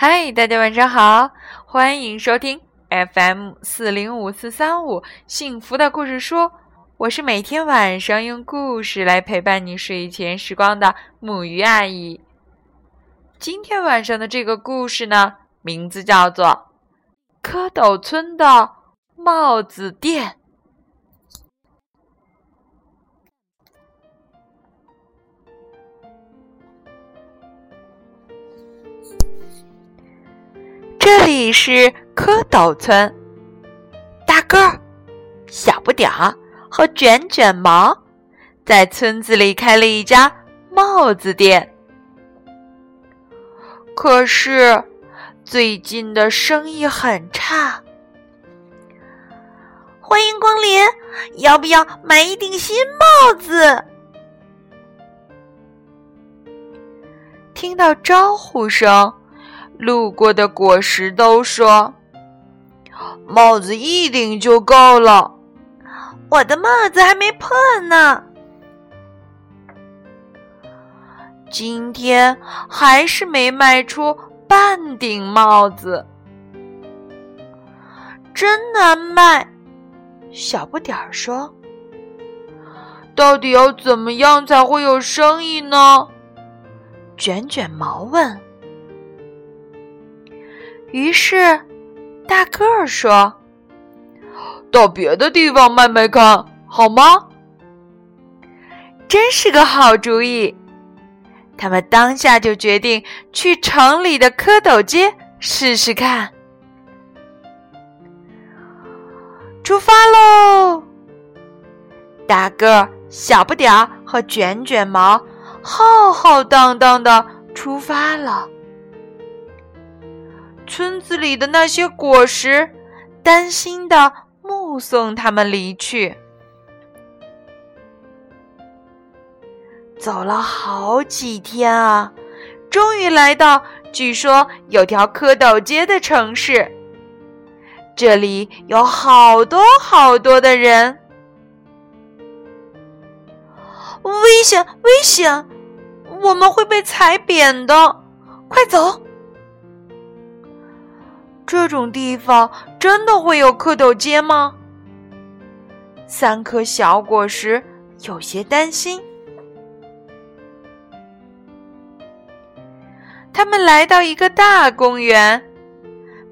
嗨，大家晚上好，欢迎收听 FM 四零五四三五幸福的故事书。我是每天晚上用故事来陪伴你睡前时光的木鱼阿姨。今天晚上的这个故事呢，名字叫做《蝌蚪村的帽子店》。这里是蝌蚪村，大个儿、小不点儿和卷卷毛在村子里开了一家帽子店。可是最近的生意很差。欢迎光临，要不要买一顶新帽子？听到招呼声。路过的果实都说：“帽子一顶就够了，我的帽子还没破呢。今天还是没卖出半顶帽子，真难卖。”小不点儿说：“到底要怎么样才会有生意呢？”卷卷毛问。于是，大个儿说：“到别的地方卖卖看，好吗？”真是个好主意。他们当下就决定去城里的蝌蚪街试试看。出发喽！大个儿、小不点儿和卷卷毛浩浩荡荡的出发了。村子里的那些果实，担心的目送他们离去。走了好几天啊，终于来到据说有条蝌蚪街的城市。这里有好多好多的人，危险！危险！我们会被踩扁的，快走！这种地方真的会有蝌蚪街吗？三颗小果实有些担心。他们来到一个大公园，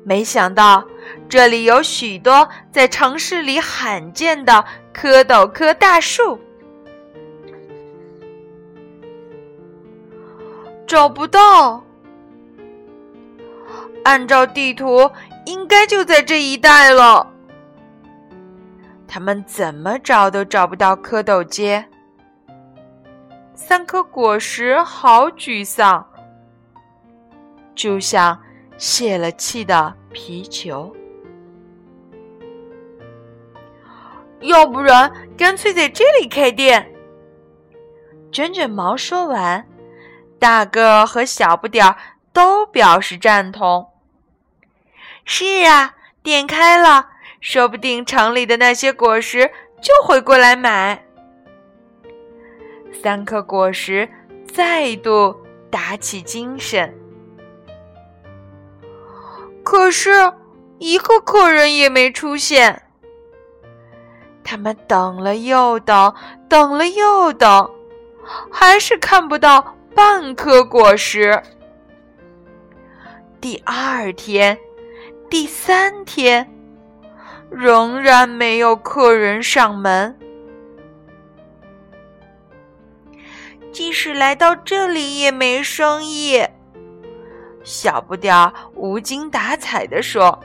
没想到这里有许多在城市里罕见的蝌蚪科大树。找不到。按照地图，应该就在这一带了。他们怎么找都找不到蝌蚪街。三颗果实好沮丧，就像泄了气的皮球。要不然，干脆在这里开店。卷卷毛说完，大个和小不点儿都表示赞同。是啊，店开了，说不定城里的那些果实就会过来买。三颗果实再度打起精神，可是一个客人也没出现。他们等了又等，等了又等，还是看不到半颗果实。第二天。第三天，仍然没有客人上门。即使来到这里，也没生意。小不点儿无精打采地说：“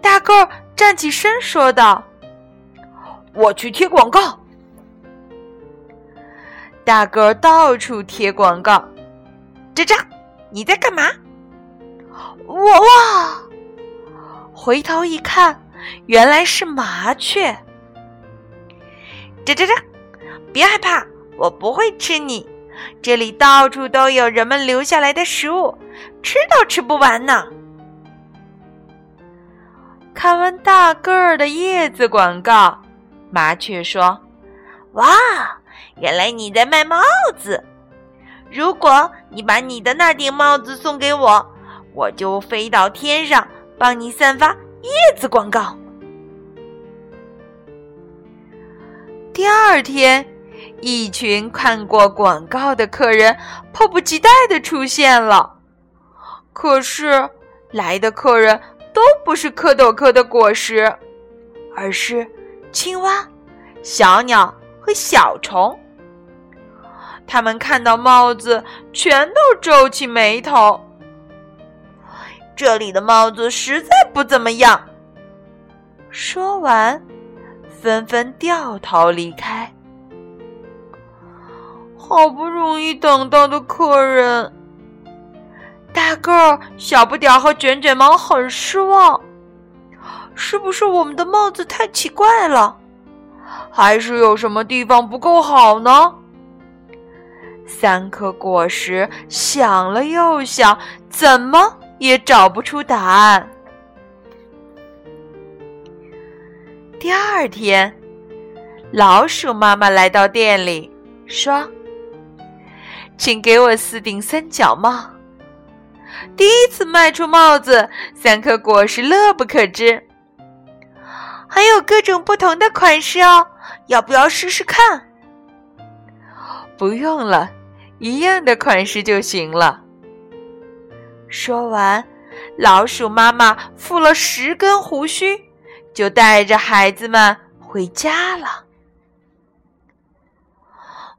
大个儿站起身说道：‘我去贴广告。’大个儿到处贴广告。吱喳，你在干嘛？”我哇！回头一看，原来是麻雀。喳喳喳！别害怕，我不会吃你。这里到处都有人们留下来的食物，吃都吃不完呢。看完大个儿的叶子广告，麻雀说：“哇，原来你在卖帽子。如果你把你的那顶帽子送给我，我就飞到天上帮你散发叶子广告。第二天，一群看过广告的客人迫不及待的出现了。可是，来的客人都不是蝌蚪科的果实，而是青蛙、小鸟和小虫。他们看到帽子，全都皱起眉头。这里的帽子实在不怎么样。说完，纷纷掉头离开。好不容易等到的客人，大个儿、小不点儿和卷卷毛很失望。是不是我们的帽子太奇怪了？还是有什么地方不够好呢？三颗果实想了又想，怎么也找不出答案。第二天，老鼠妈妈来到店里，说：“请给我四顶三角帽。”第一次卖出帽子，三颗果实乐不可支。还有各种不同的款式哦，要不要试试看？不用了。一样的款式就行了。说完，老鼠妈妈付了十根胡须，就带着孩子们回家了。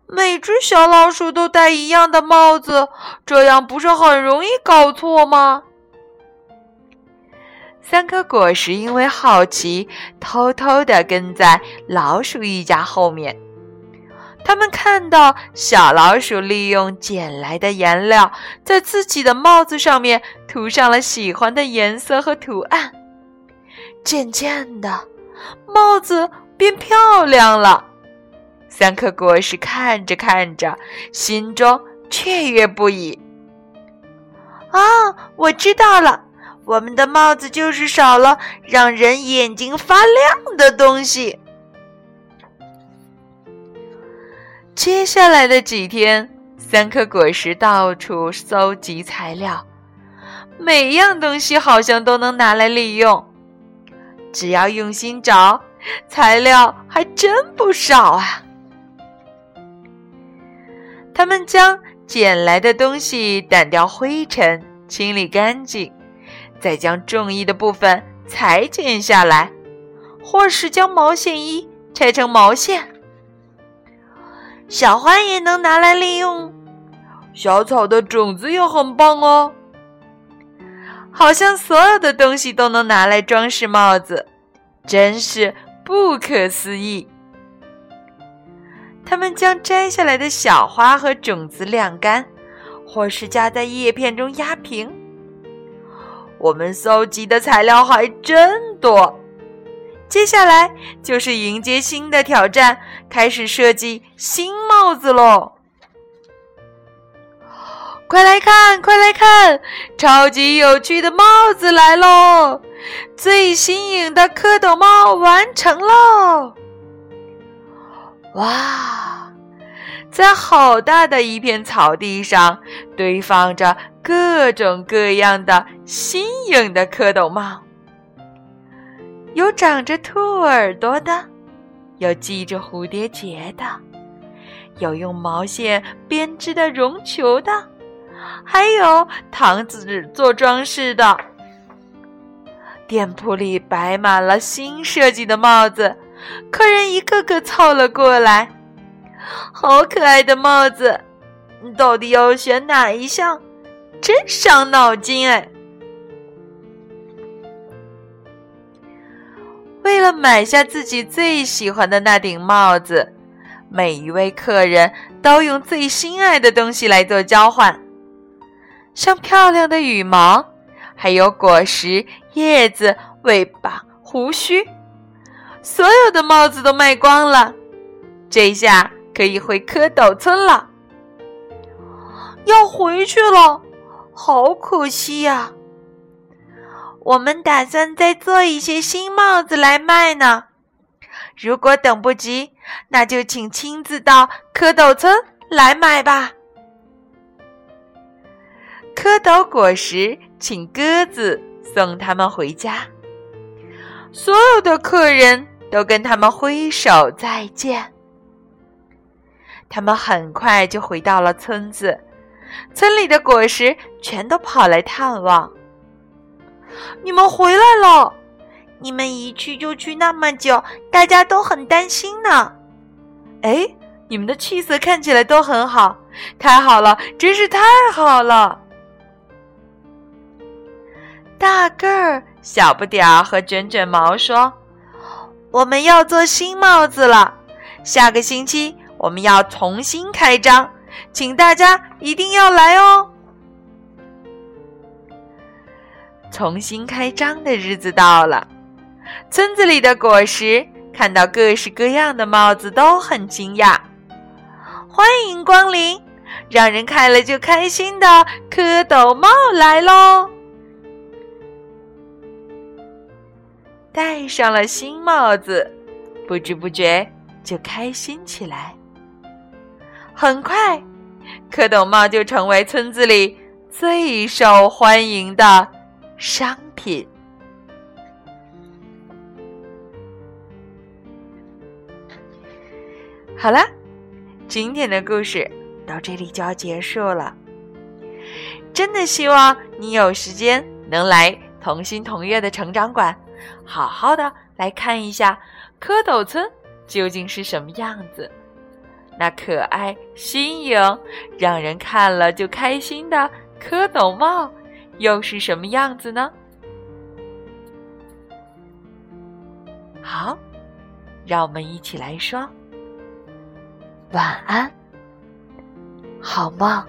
每只小老鼠都戴一样的帽子，这样不是很容易搞错吗？三颗果实因为好奇，偷偷的跟在老鼠一家后面。他们看到小老鼠利用捡来的颜料，在自己的帽子上面涂上了喜欢的颜色和图案。渐渐的，帽子变漂亮了。三颗果实看着看着，心中雀跃不已。啊，我知道了，我们的帽子就是少了让人眼睛发亮的东西。接下来的几天，三颗果实到处搜集材料，每样东西好像都能拿来利用。只要用心找，材料还真不少啊！他们将捡来的东西掸掉灰尘，清理干净，再将中意的部分裁剪下来，或是将毛线衣拆成毛线。小花也能拿来利用，小草的种子也很棒哦。好像所有的东西都能拿来装饰帽子，真是不可思议。他们将摘下来的小花和种子晾干，或是夹在叶片中压平。我们搜集的材料还真多。接下来就是迎接新的挑战，开始设计新帽子喽！快来看，快来看，超级有趣的帽子来喽！最新颖的蝌蚪帽完成喽！哇，在好大的一片草地上，堆放着各种各样的新颖的蝌蚪帽。有长着兔耳朵的，有系着蝴蝶结的，有用毛线编织的绒球的，还有糖纸做装饰的。店铺里摆满了新设计的帽子，客人一个个凑了过来。好可爱的帽子，到底要选哪一项？真伤脑筋哎！为了买下自己最喜欢的那顶帽子，每一位客人都用最心爱的东西来做交换，像漂亮的羽毛，还有果实、叶子、尾巴、胡须，所有的帽子都卖光了。这下可以回蝌蚪村了。要回去了，好可惜呀。我们打算再做一些新帽子来卖呢。如果等不及，那就请亲自到蝌蚪村来买吧。蝌蚪果实请鸽子送他们回家。所有的客人都跟他们挥手再见。他们很快就回到了村子，村里的果实全都跑来探望。你们回来了！你们一去就去那么久，大家都很担心呢。哎，你们的气色看起来都很好，太好了，真是太好了！大个儿、小不点儿和卷卷毛说：“我们要做新帽子了，下个星期我们要重新开张，请大家一定要来哦。”重新开张的日子到了，村子里的果实看到各式各样的帽子都很惊讶。欢迎光临，让人看了就开心的蝌蚪帽来喽！戴上了新帽子，不知不觉就开心起来。很快，蝌蚪帽就成为村子里最受欢迎的商品。好了，今天的故事到这里就要结束了。真的希望你有时间能来同心同悦的成长馆。好好的来看一下蝌蚪村究竟是什么样子，那可爱、新颖、让人看了就开心的蝌蚪帽又是什么样子呢？好，让我们一起来说晚安，好梦。